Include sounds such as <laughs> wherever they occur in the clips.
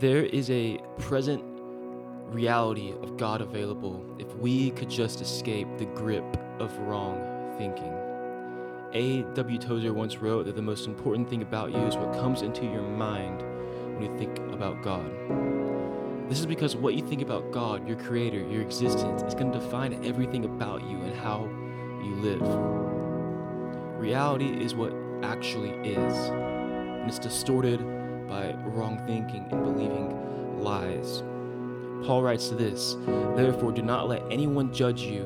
There is a present reality of God available if we could just escape the grip of wrong thinking. A.W. Tozer once wrote that the most important thing about you is what comes into your mind when you think about God. This is because what you think about God, your creator, your existence, is going to define everything about you and how you live. Reality is what actually is, and it's distorted by wrong thinking and believing lies. Paul writes this Therefore, do not let anyone judge you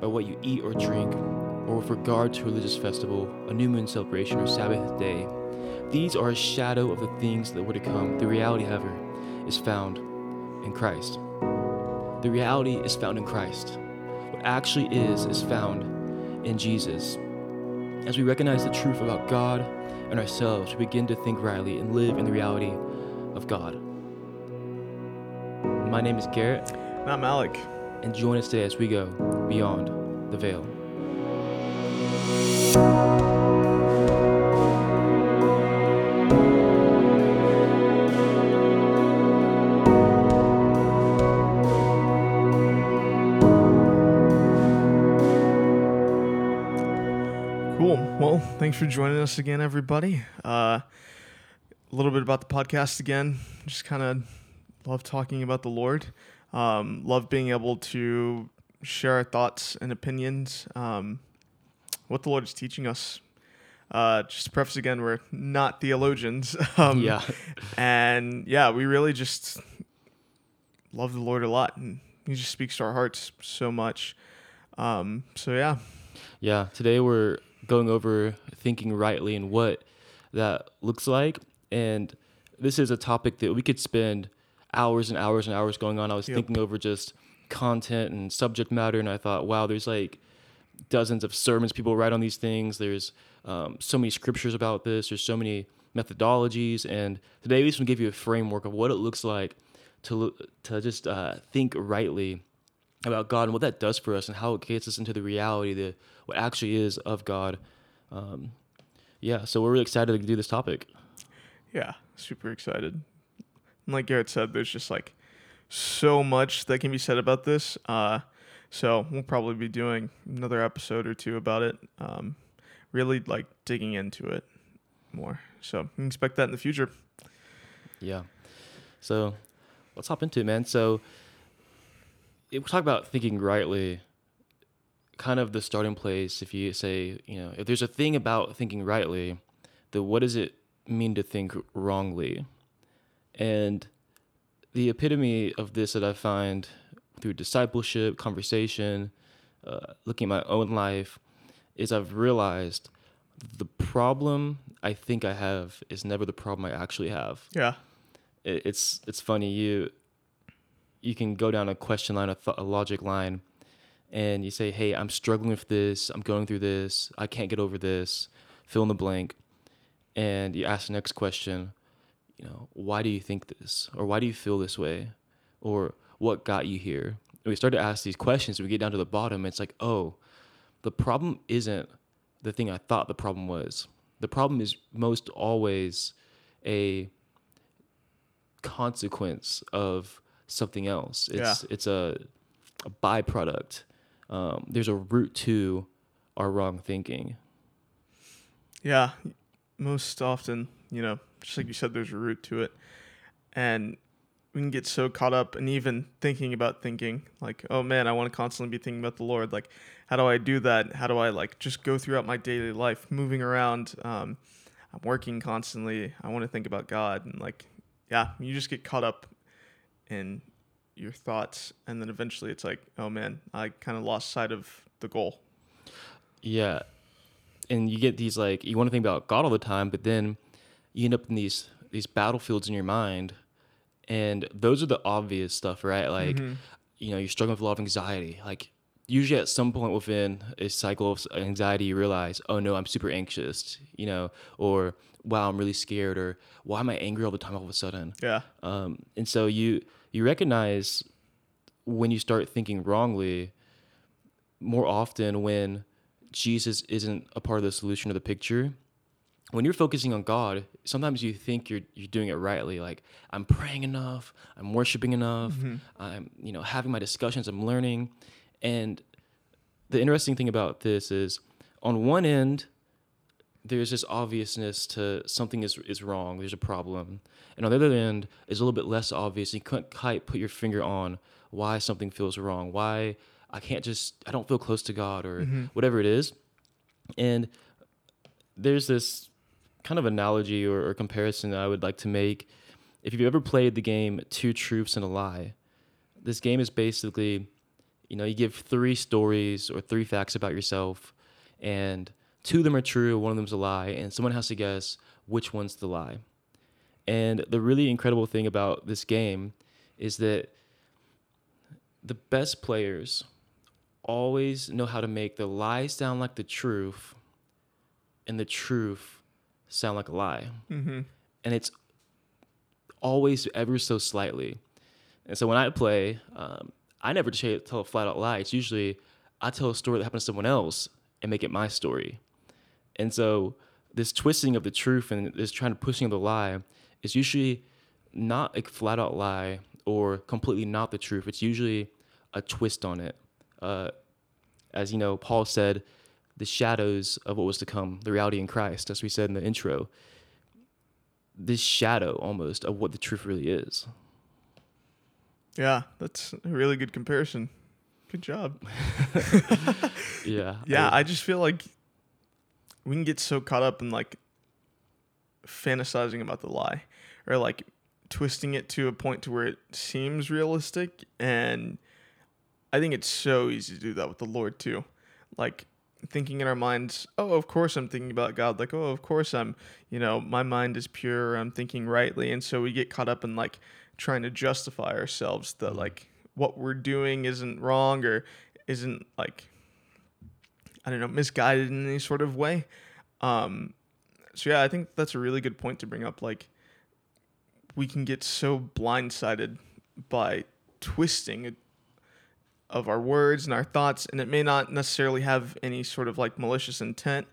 by what you eat or drink, or with regard to religious festival, a new moon celebration, or Sabbath day. These are a shadow of the things that were to come. The reality, however, is found in Christ. The reality is found in Christ. What actually is, is found in Jesus. As we recognize the truth about God and ourselves, we begin to think rightly and live in the reality of God. My name is Garrett, And I'm Alec. and join us today as we go beyond the veil. Thanks for joining us again, everybody. Uh, a little bit about the podcast again. Just kind of love talking about the Lord. Um, love being able to share our thoughts and opinions, um, what the Lord is teaching us. Uh, just to preface again, we're not theologians. <laughs> Um, yeah. <laughs> And yeah, we really just love the Lord a lot, and He just speaks to our hearts so much. Um, so yeah, Yeah, today we're going over thinking rightly and what that looks like. And this is a topic that we could spend hours and hours and hours going on. I was Yep. thinking over just content and subject matter, and I thought, wow, there's like dozens of sermons people write on these things. There's um, so many scriptures about this. There's so many methodologies, and today we just want to give you a framework of what it looks like to to just uh, think rightly about God and what that does for us and how it gets us into the reality that what actually is of God. Um, yeah, so we're really excited to do this topic. Yeah, super excited. And like Garrett said, there's just like so much that can be said about this. Uh, so we'll probably be doing another episode or two about it. Um, really like digging into it more. So expect that in the future. Yeah. So let's hop into it, man. So we talk about thinking rightly, kind of the starting place, if you say, you know, if there's a thing about thinking rightly, then what does it mean to think wrongly? And the epitome of this that I find through discipleship, conversation, uh, looking at my own life, is I've realized the problem I think I have is never the problem I actually have Yeah. it, it's it's funny you you can go down a question line a, th- a logic line and you say hey i'm struggling with this. I'm going through this. I can't get over this. Fill in the blank. And you ask the next question you know why do you think this? Or why do you feel this way? Or what got you here? And we start to ask these questions. We get down to the bottom. It's like oh the problem isn't the thing i thought the problem was. The problem is most always a consequence of something else. It's it's a, a byproduct. Um, there's a root to our wrong thinking. Yeah, most often, you know, just like you said, there's a root to it. And we can get so caught up in even thinking about thinking, like, oh man, I want to constantly be thinking about the Lord. Like, how do I do that? How do I, like, just go throughout my daily life, moving around? Um, I'm working constantly. I want to think about God. And, like, yeah, you just get caught up in your thoughts. And then eventually it's like, oh man, I kind of lost sight of the goal. Yeah, and you get these like you want to think about God all the time, but then you end up in these these battlefields in your mind, and those are the obvious stuff, right? Like you know you're struggling with a lot of anxiety, like. Usually, at some point within a cycle of anxiety, you realize, "Oh no, I'm super anxious," you know, or "Wow, I'm really scared," or "Why am I angry all the time all of a sudden?" Yeah. Um, and so you you recognize when you start thinking wrongly more often when Jesus isn't a part of the solution of the picture, when you're focusing on God, sometimes you think you're you're doing it rightly. Like I'm praying enough, I'm worshiping enough, mm-hmm. I'm you know having my discussions, I'm learning, and the interesting thing about this is, on one end, there's this obviousness to something is is wrong, there's a problem, and on the other end is a little bit less obvious. You couldn't quite put your finger on why something feels wrong, why I can't just I don't feel close to God or mm-hmm. whatever it is, and there's this kind of analogy or, or comparison that I would like to make. If you've ever played the game Two Truths and a Lie, this game is basically, you know, you give three stories or three facts about yourself, and two of them are true, one of them's a lie, and someone has to guess which one's the lie. And the really incredible thing about this game is that the best players always know how to make the lie sound like the truth and the truth sound like a lie. Mm-hmm. And it's always ever so slightly. And so when I play, um, I never tell tell a flat out lie. It's usually I tell a story that happened to someone else and make it my story. And so this twisting of the truth and this trying to pushing of the lie is usually not a flat out lie or completely not the truth. It's usually a twist on it. Uh, as you know, Paul said, the shadows of what was to come, the reality in Christ, as we said in the intro. This shadow almost of what the truth really is. Yeah, that's a really good comparison. Good job. <laughs> Yeah. <laughs> Yeah, I- I just feel like we can get so caught up in like fantasizing about the lie or like twisting it to a point to where it seems realistic and I think it's so easy to do that with the Lord too. Like thinking in our minds, oh, of course I'm thinking about God. Like, oh, of course I'm, you know, my mind is pure. I'm thinking rightly. And so we get caught up in like trying to justify ourselves that mm-hmm. like what we're doing isn't wrong or isn't like I don't know, misguided in any sort of way. Um, so yeah, I think that's a really good point to bring up. Like, we can get so blindsided by twisting of our words and our thoughts, and it may not necessarily have any sort of like malicious intent,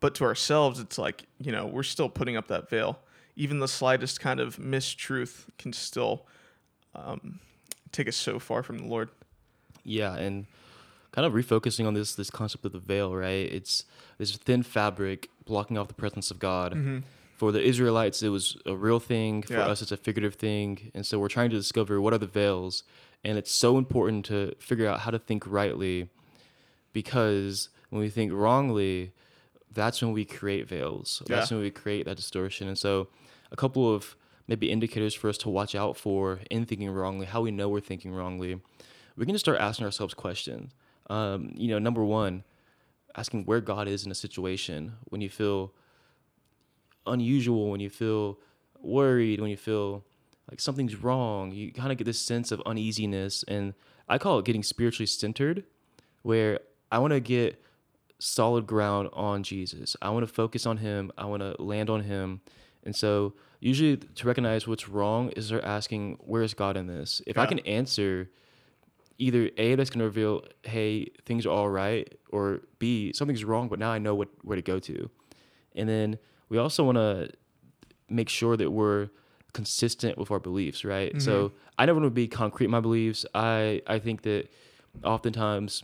but to ourselves, it's like you know we're still putting up that veil. Even the slightest kind of mistruth can still um, take us so far from the Lord. Yeah, and kind of refocusing on this this concept of the veil, right? It's this thin fabric blocking off the presence of God. Mm-hmm. For the Israelites, it was a real thing. For Yeah. us, it's a figurative thing. And so we're trying to discover what are the veils. And it's so important to figure out how to think rightly because when we think wrongly, that's when we create veils. That's when we create that distortion. And so, a couple of maybe indicators for us to watch out for in thinking wrongly, how we know we're thinking wrongly. We can just start asking ourselves questions. Um, you know, number one, asking where God is in a situation when you feel unusual, when you feel worried, when you feel like something's wrong, you kind of get this sense of uneasiness. And I call it getting spiritually centered, where I want to get solid ground on Jesus. I want to focus on Him. I want to land on Him. And so, usually, to recognize what's wrong is they're asking, Where is God in this? If I can answer either A, that's going to reveal, Hey, things are all right, or B, something's wrong, but now I know what, where to go to. And then we also want to make sure that we're consistent with our beliefs, right? So I never want to be concrete in my beliefs. I, I think that oftentimes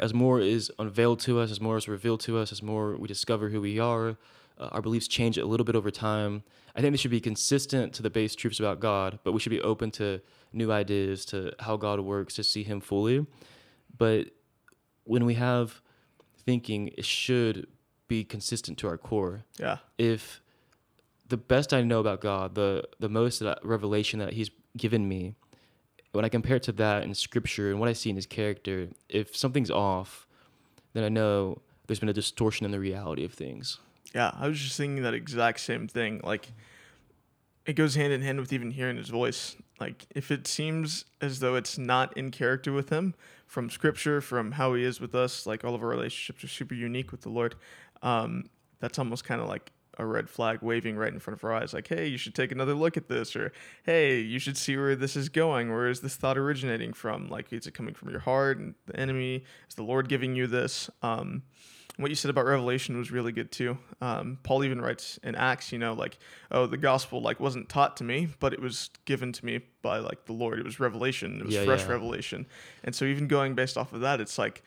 as more is unveiled to us, as more is revealed to us, as more we discover who we are, uh, our beliefs change a little bit over time. I think they should be consistent to the base truths about God, but we should be open to new ideas, to how God works, to see Him fully. But when we have thinking, it should be consistent to our core. Yeah. If the best I know about God, the the most that I, revelation that He's given me, when I compare it to that in Scripture and what I see in His character, if something's off, then I know there's been a distortion in the reality of things. Yeah, I was just thinking that exact same thing. Like, it goes hand in hand with even hearing his voice. Like, if it seems as though it's not in character with him from scripture, from how he is with us, like all of our relationships are super unique with the Lord, um, that's almost kind of like a red flag waving right in front of our eyes. Like, hey, you should take another look at this, or hey, you should see where this is going. Where is this thought originating from? Like, is it coming from your heart and the enemy? Is the Lord giving you this? Um, what you said about revelation was really good too. Um, Paul even writes in Acts, you know, like, oh, the gospel like wasn't taught to me, but it was given to me by like the Lord. It was revelation. It was Yeah, fresh yeah. revelation. And so even going based off of that, it's like,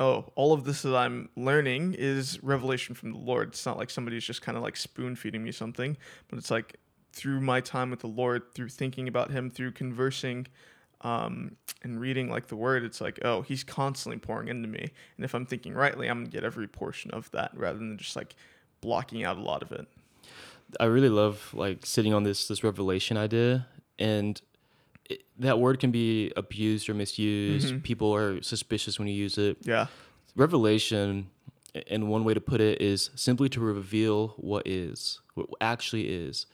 oh, all of this that I'm learning is revelation from the Lord. It's not like somebody's just kind of like spoon feeding me something, but it's like through my time with the Lord, through thinking about Him, through conversing um, and reading like the Word, it's like, oh, He's constantly pouring into me. And if I'm thinking rightly, I'm gonna get every portion of that rather than just like blocking out a lot of it. I really love like sitting on this this revelation idea, and it, that word can be abused or misused. Mhm. People are suspicious when you use it. Yeah. Revelation, and one way to put it is simply to reveal what is, what actually is,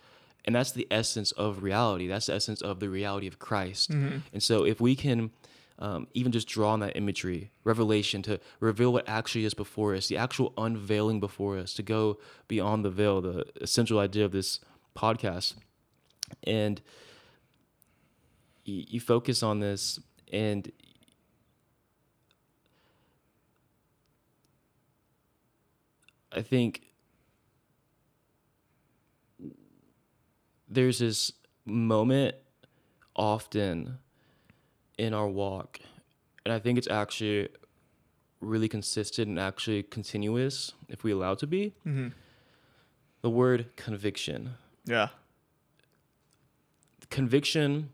and that's the essence of reality. That's the essence of the reality of Christ. Mhm. And so, if we can um, even just draw on that imagery, revelation, to reveal what actually is before us, the actual unveiling before us, to go beyond the veil, the essential idea of this podcast. And y- you focus on this, and I think there's this moment often in our walk, and I think it's actually really consistent and actually continuous if we allow it to be. Mhm. The word conviction. Yeah. Conviction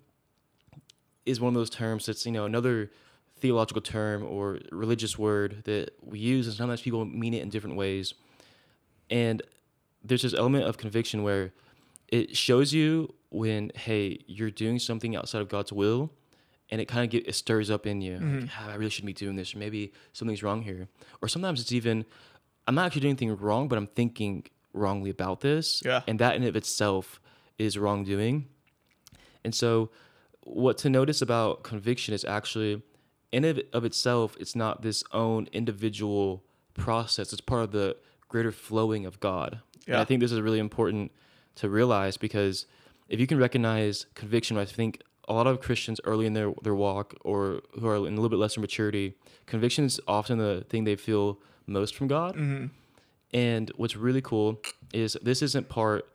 is one of those terms that's, you know, another theological term or religious word that we use, and sometimes people mean it in different ways. And there's this element of conviction where it shows you when, hey, you're doing something outside of God's will, and it kind of get it stirs up in you. Like, "Ah, I really shouldn't be doing this, or maybe something's wrong here. Or sometimes it's even, I'm not actually doing anything wrong, but I'm thinking wrongly about this. Yeah. And that in of itself is wrongdoing. And so, what to notice about conviction is actually, in of, of itself, it's not this own individual process. It's part of the greater flowing of God. And Yeah. I think this is really important to realize because if you can recognize conviction, I think a lot of Christians early in their, their walk or who are in a little bit lesser maturity, conviction is often the thing they feel most from God. Mhm. And what's really cool is this isn't part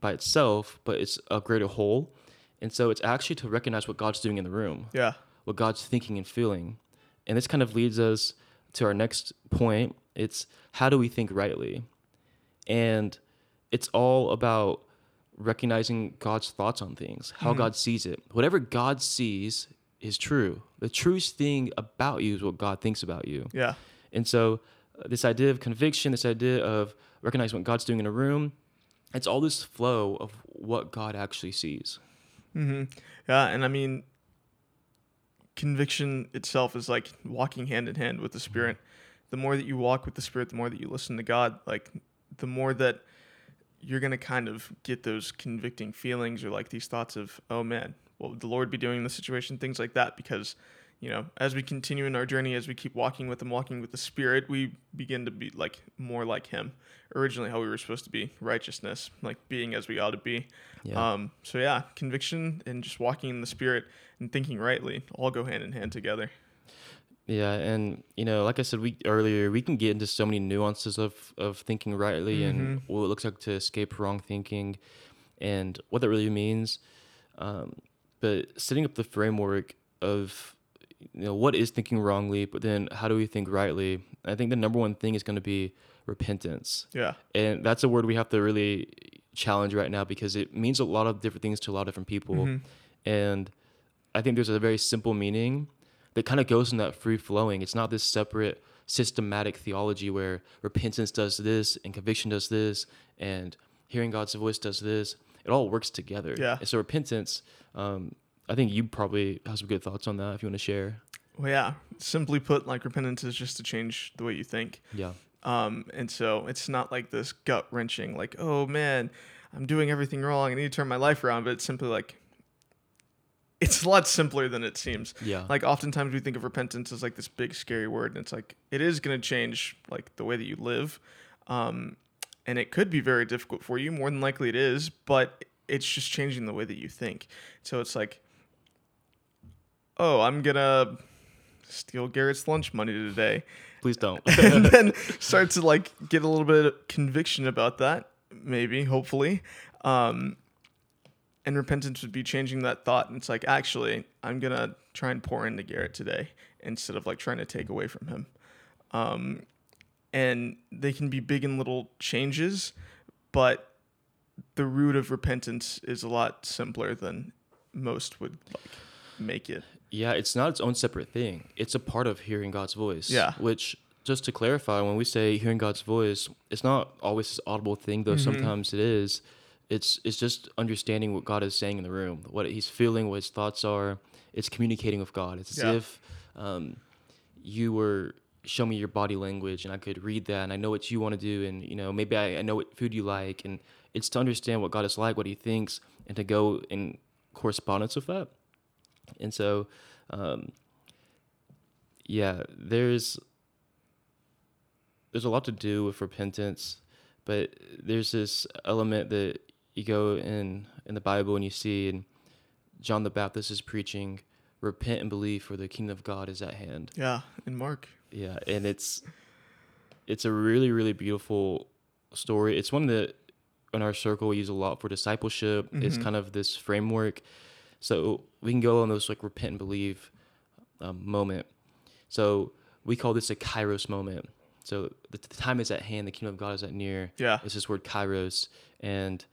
by itself, but it's a greater whole. And so it's actually to recognize what God's doing in the room, Yeah. what God's thinking and feeling. And this kind of leads us to our next point. It's how do we think rightly? And it's all about recognizing God's thoughts on things, how God sees it. Whatever God sees is true. The truest thing about you is what God thinks about you. Yeah. And so, uh, this idea of conviction, this idea of recognizing what God's doing in a room, it's all this flow of what God actually sees. hmm Yeah, and I mean, conviction itself is like walking hand in hand with the Spirit. The more that you walk with the Spirit, the more that you listen to God, like the more that you're gonna kind of get those convicting feelings or like these thoughts of, oh man, what would the Lord be doing in this situation? Things like that, because you know, as we continue in our journey, as we keep walking with Him, walking with the Spirit, we begin to be like more like Him. Originally, how we were supposed to be, righteousness, like being as we ought to be. Yeah. Um, so yeah, conviction and just walking in the spirit and thinking rightly all go hand in hand together. Yeah, and you know, like I said we earlier, we can get into so many nuances of of thinking rightly and what it looks like to escape wrong thinking, and what that really means. Um, but setting up the framework of you know what is thinking wrongly, but then how do we think rightly? I think the number one thing is going to be repentance. Yeah. and that's a word we have to really challenge right now because it means a lot of different things to a lot of different people Mhm. and i think there's a very simple meaning that kind of goes in that free flowing it's not this separate systematic theology where repentance does this and conviction does this and hearing god's voice does this it all works together Yeah. and so repentance um, i think you probably have some good thoughts on that if you want to share Well, yeah. Simply put, like repentance is just to change the way you think. yeah Um, and so it's not like this gut wrenching, like, oh man, I'm doing everything wrong. I need to turn my life around. But it's simply like, it's a lot simpler than it seems. yeah Like oftentimes we think of repentance as like this big scary word, and it's like it is going to change like the way that you live, um, and it could be very difficult for you. More than likely it is, but it's just changing the way that you think. So it's like, oh, I'm gonna steal Garrett's lunch money today. Please don't. <laughs> and then start to like get a little bit of conviction about that, maybe, hopefully. Um, and repentance would be changing that thought. And it's like, actually, I'm to try and pour into Garrett today instead of like trying to take away from him. Um, and they can be big and little changes, but the root of repentance is a lot simpler than most would like make it. Yeah, it's not its own separate thing. It's a part of hearing God's voice. Yeah. Which, just to clarify, when we say hearing God's voice, it's not always this audible thing, though Mm-hmm. sometimes it is. It's it's just understanding what God is saying in the room, what He's feeling, what His thoughts are. It's communicating with God. It's as if um, you were show me your body language, and I could read that, and I know what you want to do, and you know maybe I, I know what food you like, and it's to understand what God is like, what He thinks, and to go in correspondence with that. And so, um, yeah, there's there's a lot to do with repentance, but there's this element that you go in in the Bible and you see, and John the Baptist is preaching, "Repent and believe, for the kingdom of God is at hand." Yeah. And Mark. Yeah, and it's it's a really really beautiful story. It's one that in our circle we use a lot for discipleship. It's kind of this framework, so we can go on those like repent and believe um, moment. So we call this a kairos moment. So the, the time is at hand. The kingdom of God is at near. Yeah. It's this word kairos, and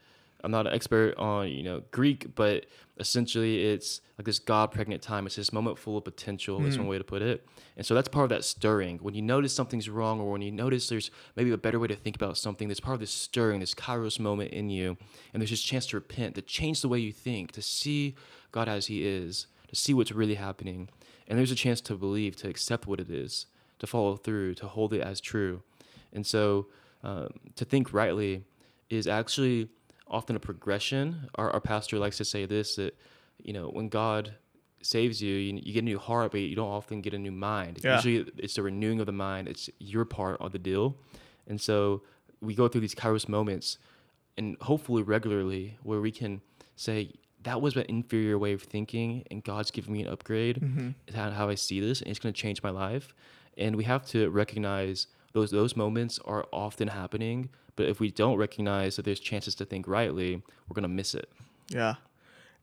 I'm not an expert on you know Greek, but essentially it's like this God pregnant time. It's this moment full of potential. Is one way to put it. And so that's part of that stirring. When you notice something's wrong, or when you notice there's maybe a better way to think about something, there's part of this stirring, this kairos moment in you, and there's this chance to repent, to change the way you think, to see God as He is, to see what's really happening, and there's a chance to believe, to accept what it is, to follow through, to hold it as true. And so um, to think rightly is actually often a progression. Our, our pastor likes to say this that, you know, when God saves you, you, you get a new heart, but you don't often get a new mind. Yeah. Usually it's the renewing of the mind, it's your part of the deal. And so we go through these kairos moments and hopefully regularly where we can say, that was an inferior way of thinking, and God's giving me an upgrade. Mm-hmm. Is how, how I see this, and it's going to change my life. And we have to recognize those those moments are often happening. But if we don't recognize that there's chances to think rightly, we're going to miss it. Yeah.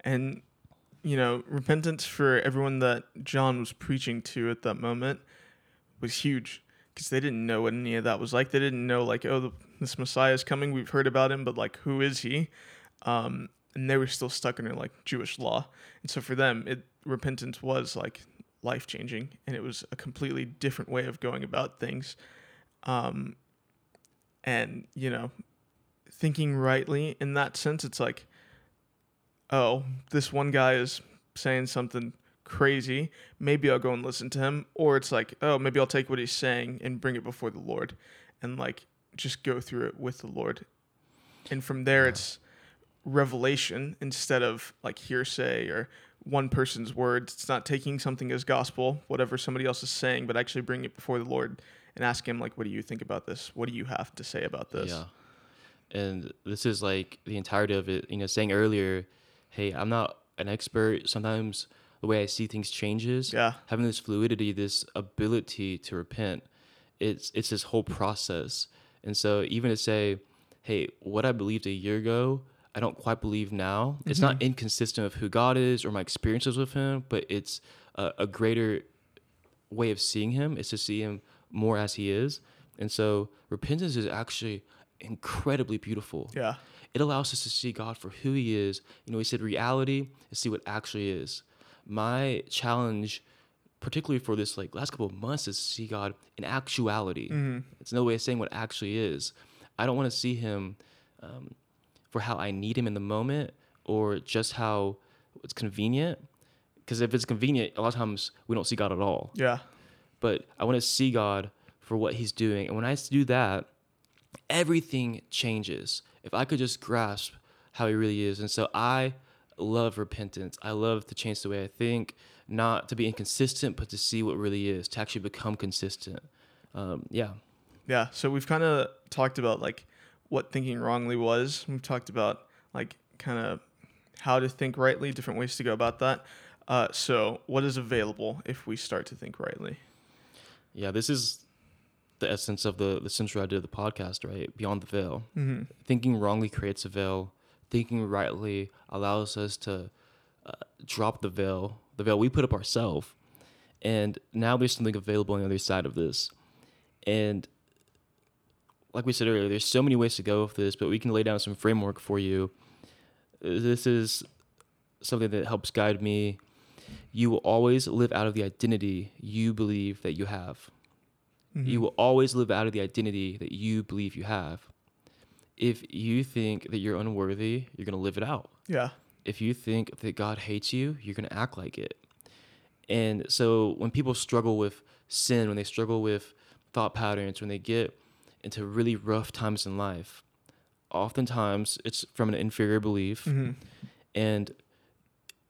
And, you know, repentance for everyone that John was preaching to at that moment was huge because they didn't know what any of that was like. They didn't know, like, oh, the, this Messiah is coming. We've heard about him, but, like, who is he? Um, and they were still stuck in their, like, Jewish law. And so for them, it repentance was, like, life changing. And it was a completely different way of going about things. Um, and, you know, thinking rightly in that sense, it's like, oh, this one guy is saying something crazy. Maybe I'll go and listen to him. Or it's like, oh, maybe I'll take what he's saying and bring it before the Lord and like just go through it with the Lord. And from there, it's revelation instead of like hearsay or one person's words. It's not taking something as gospel, whatever somebody else is saying, but actually bringing it before the Lord and ask him, like, what do you think about this? What do you have to say about this? Yeah. And this is like the entirety of it. You know, saying earlier, hey, I'm not an expert. Sometimes the way I see things changes. Yeah. Having this fluidity, this ability to repent, it's it's this whole process. And so even to say, hey, what I believed a year ago, I don't quite believe now. It's not mm-hmm. inconsistent with who God is or my experiences with Him, but it's a, a greater way of seeing Him. Is to see Him more as He is. And so repentance is actually incredibly beautiful. Yeah. It allows us to see God for who He is. You know, He said reality is see what actually is. My challenge, particularly for this like last couple of months, is to see God in actuality. It's no way of saying what actually is. I don't want to see Him um, for how I need Him in the moment or just how it's convenient. Because if it's convenient, a lot of times we don't see God at all Yeah. But I want to see God for what He's doing. And when I do that, everything changes. If I could just grasp how He really is. And so I love repentance. I love to change the way I think, not to be inconsistent, but to see what really is, to actually become consistent. Um, yeah. Yeah, so we've kind of talked about like what thinking wrongly was. We've talked about like kind of how to think rightly, different ways to go about that. Uh, so, what is available if we start to think rightly? Yeah, this is the essence of the the central idea of the podcast, right? Beyond the veil. Mm-hmm. Thinking wrongly creates a veil. Thinking rightly allows us to uh, drop the veil, the veil we put up ourselves, and now there's something available on the other side of this. And like we said earlier, there's so many ways to go with this, but we can lay down some framework for you. This is something that helps guide me. You will always live out of the identity you believe that you have. Mm-hmm. You will always live out of the identity that you believe you have. If you think that you're unworthy, you're going to live it out. Yeah. If you think that God hates you, you're going to act like it. And so when people struggle with sin, when they struggle with thought patterns, when they get into really rough times in life, oftentimes it's from an inferior belief Mm-hmm. and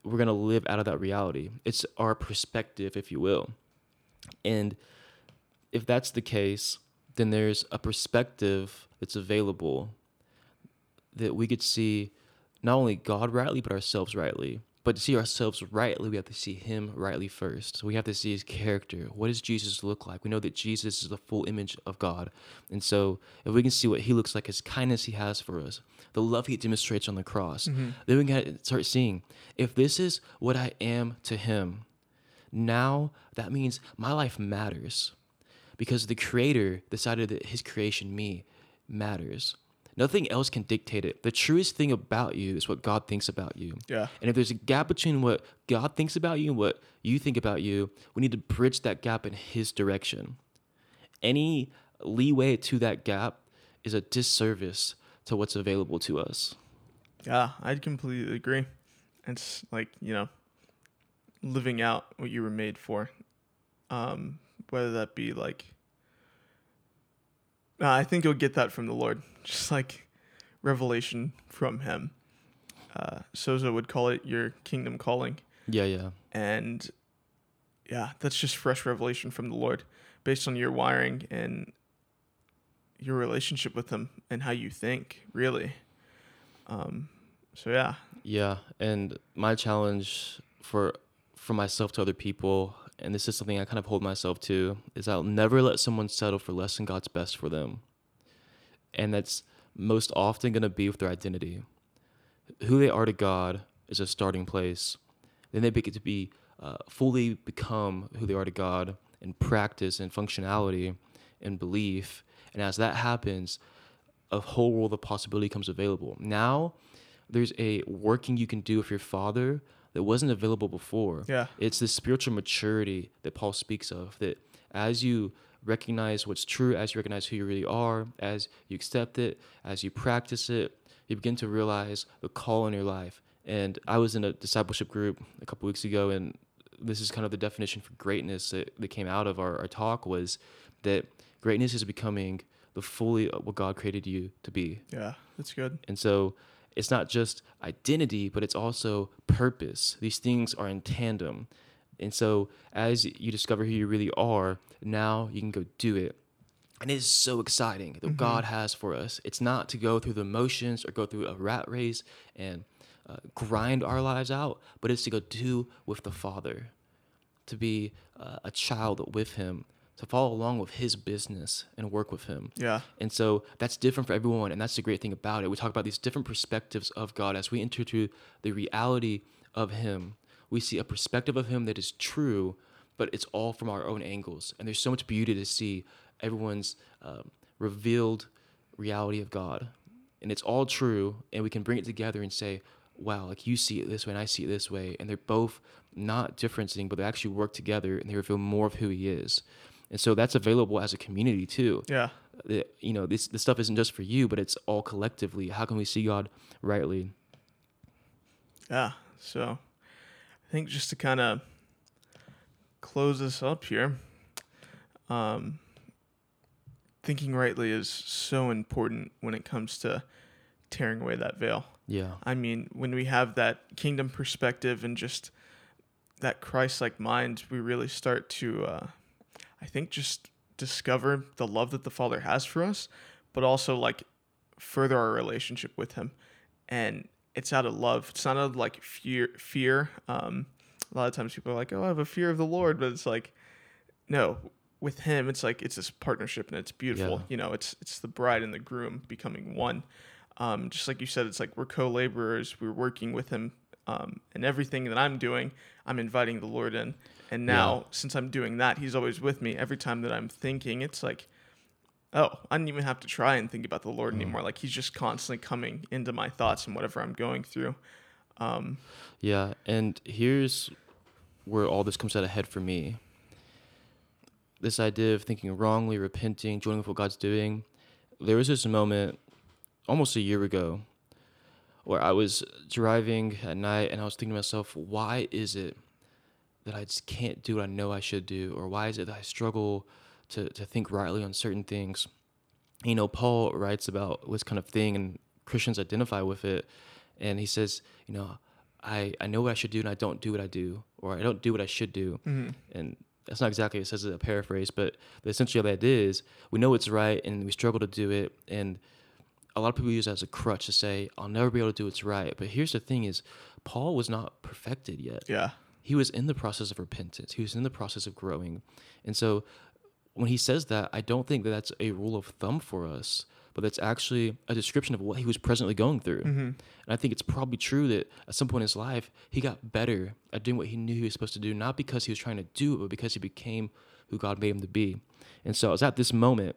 we're going to live out of that reality. It's our perspective, if you will. And if that's the case, then there's a perspective that's available that we could see not only God rightly, but ourselves rightly. But to see ourselves rightly, we have to see Him rightly first. So we have to see His character. What does Jesus look like? We know that Jesus is the full image of God. And so if we can see what He looks like, His kindness He has for us, the love He demonstrates on the cross, Mm-hmm. then we can start seeing if this is what I am to Him, now that means my life matters because the creator decided that his creation me matters nothing else can dictate it the truest thing about you is what god thinks about you Yeah. and if there's a gap between what god thinks about you and what you think about you we need to bridge that gap in his direction any leeway to that gap is a disservice to what's available to us Yeah, I'd completely agree. It's like, you know, living out what you were made for. Um, whether that be like uh, I think you'll get that from the Lord. Just like revelation from him. Uh, Sozo would call it your kingdom calling. yeah yeah And yeah, that's just fresh revelation from the Lord based on your wiring and your relationship with him and how you think, really. Um, so yeah. Yeah, and my challenge for for myself to other people, and this is something I kind of hold myself to, is I'll never let someone settle for less than God's best for them. And that's most often going to be with their identity. Who they are to God is a starting place. Then they get to be uh, fully become who they are to God in practice and functionality and belief. And as that happens, a whole world of possibility comes available. Now, there's a working you can do with your father that wasn't available before. Yeah. It's this spiritual maturity that Paul speaks of that as you recognize what's true, as you recognize who you really are, as you accept it, as you practice it, you begin to realize the call in your life. And I was in a discipleship group a couple weeks ago, and this is kind of the definition for greatness that, that came out of our, our talk was that greatness is becoming the fully what God created you to be. Yeah, that's good. And so it's not just identity, but it's also purpose. These things are in tandem. And so as you discover who you really are, now you can go do it. And it is so exciting that God has for us. It's not to go through the motions or go through a rat race and uh, grind our lives out, but it's to go do with the Father, to be uh, a child with Him, to follow along with His business and work with Him. Yeah. And so that's different for everyone. And that's the great thing about it. We talk about these different perspectives of God as we enter to the reality of Him. We see a perspective of Him that is true, but it's all from our own angles. And there's so much beauty to see everyone's um, revealed reality of God. And it's all true. And we can bring it together and say, wow, like you see it this way and I see it this way. And they're both not differencing, but they actually work together and they reveal more of who He is. And so that's available as a community too Yeah. you know this this stuff isn't just for you but it's all collectively how can we see god rightly Yeah. So I think just to kind of close this up here, um, thinking rightly is so important when it comes to tearing away that veil. yeah I mean, when we have that kingdom perspective and just that Christ like mind, we really start to, uh, I think, just discover the love that the Father has for us, but also like further our relationship with Him. And it's out of love. It's not out of like fear, fear, um, a lot of times people are like, "Oh, I have a fear of the Lord," but it's like, no, with Him, it's like it's this partnership and it's beautiful. Yeah. You know, it's it's the bride and the groom becoming one. Um, just like you said, it's like we're co-laborers. We're working with Him, um, and everything that I'm doing, I'm inviting the Lord in. And now, Yeah. since I'm doing that, He's always with me. Every time that I'm thinking, it's like, oh, I didn't even have to try and think about the Lord anymore. Like He's just constantly coming into my thoughts and whatever I'm going through. Um, Yeah, and here's where all this comes out ahead for me. This idea of thinking wrongly, repenting, joining with what God's doing. There was this moment almost a year ago where I was driving at night and I was thinking to myself, why is it that I just can't do what I know I should do? Or why is it that I struggle to, to think rightly on certain things? You know, Paul writes about this kind of thing and Christians identify with it. And he says, you know, I, I know what I should do and I don't do what I do, or I don't do what I should do. Mm-hmm. And that's not exactly it says as a paraphrase, but the essentially all that is we know it's right and we struggle to do it. And a lot of people use it as a crutch to say, I'll never be able to do what's right. But here's the thing is Paul was not perfected yet. yeah, He was in the process of repentance. He was in the process of growing. And so when he says that, I don't think that that's a rule of thumb for us, but that's actually a description of what he was presently going through. Mm-hmm. And I think it's probably true that at some point in his life, he got better at doing what he knew he was supposed to do, not because he was trying to do it, but because he became who God made him to be. And so I was at this moment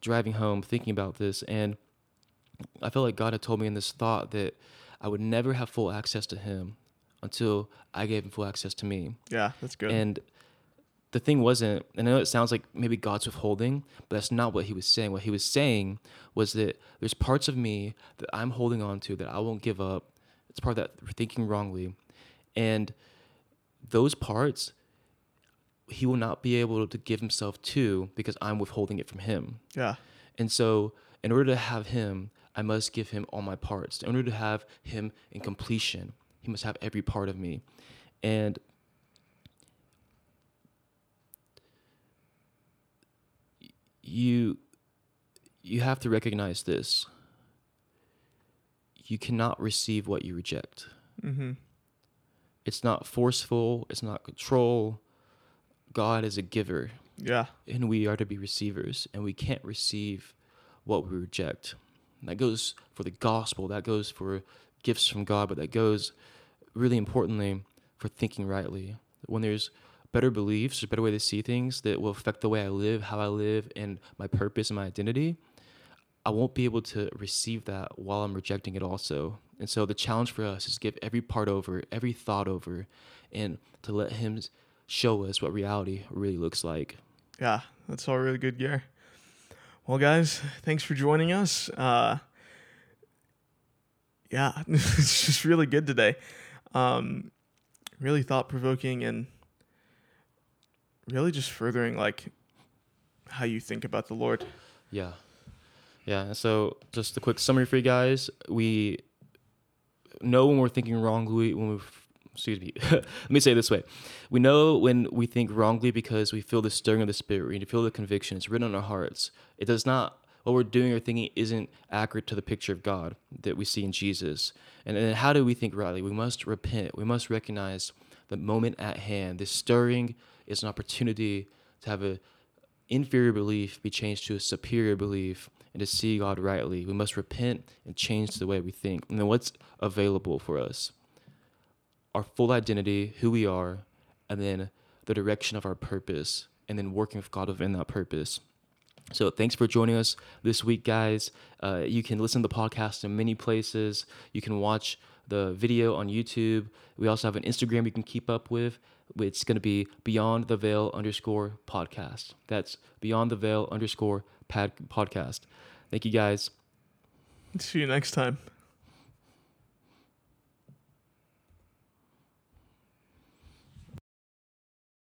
driving home thinking about this, and I felt like God had told me in this thought that I would never have full access to him until I gave him full access to me. yeah, that's good. And the thing wasn't, and I know it sounds like maybe God's withholding, but that's not what he was saying. What he was saying was that there's parts of me that I'm holding on to that I won't give up. It's part of that thinking wrongly. And those parts, he will not be able to give himself to because I'm withholding it from him. yeah, And so, in order to have him, I must give him all my parts. In order to have him in completion, he must have every part of me. And you you have to recognize this. You cannot receive what you reject. mm-hmm. It's not forceful, it's not control. God is a giver yeah, and we are to be receivers, and we can't receive what we reject. And that goes for the gospel, that goes for gifts from God, but that goes really importantly for thinking rightly. When there's better beliefs, a better way to see things that will affect the way I live, how I live, and my purpose and my identity, I won't be able to receive that while I'm rejecting it also. And so the challenge for us is give every part over, every thought over, and to let Him show us what reality really looks like. yeah, that's all really good gear. Well, guys, thanks for joining us. Uh, yeah, <laughs> it's just really good today. Um, really thought provoking and really just furthering like how you think about the Lord. Yeah. Yeah. So just a quick summary for you guys. We know when we're thinking wrongly when we excuse me. <laughs> Let me say it this way. We know when we think wrongly because we feel the stirring of the spirit, we feel the conviction. It's written on our hearts. It does not what we're doing or thinking isn't accurate to the picture of God that we see in Jesus. And then how do we think rightly? We must repent. We must recognize the moment at hand. This stirring is an opportunity to have a inferior belief be changed to a superior belief and to see God rightly. We must repent and change the way we think. And then what's available for us? Our full identity, who we are, and then the direction of our purpose, and then working with God within that purpose. So thanks for joining us this week, guys. Uh, you can listen to the podcast in many places. You can watch the video on YouTube. We also have an Instagram you can keep up with. It's going to be Beyond the Veil underscore podcast. That's Beyond the Veil underscore pad podcast. Thank you, guys. See you next time.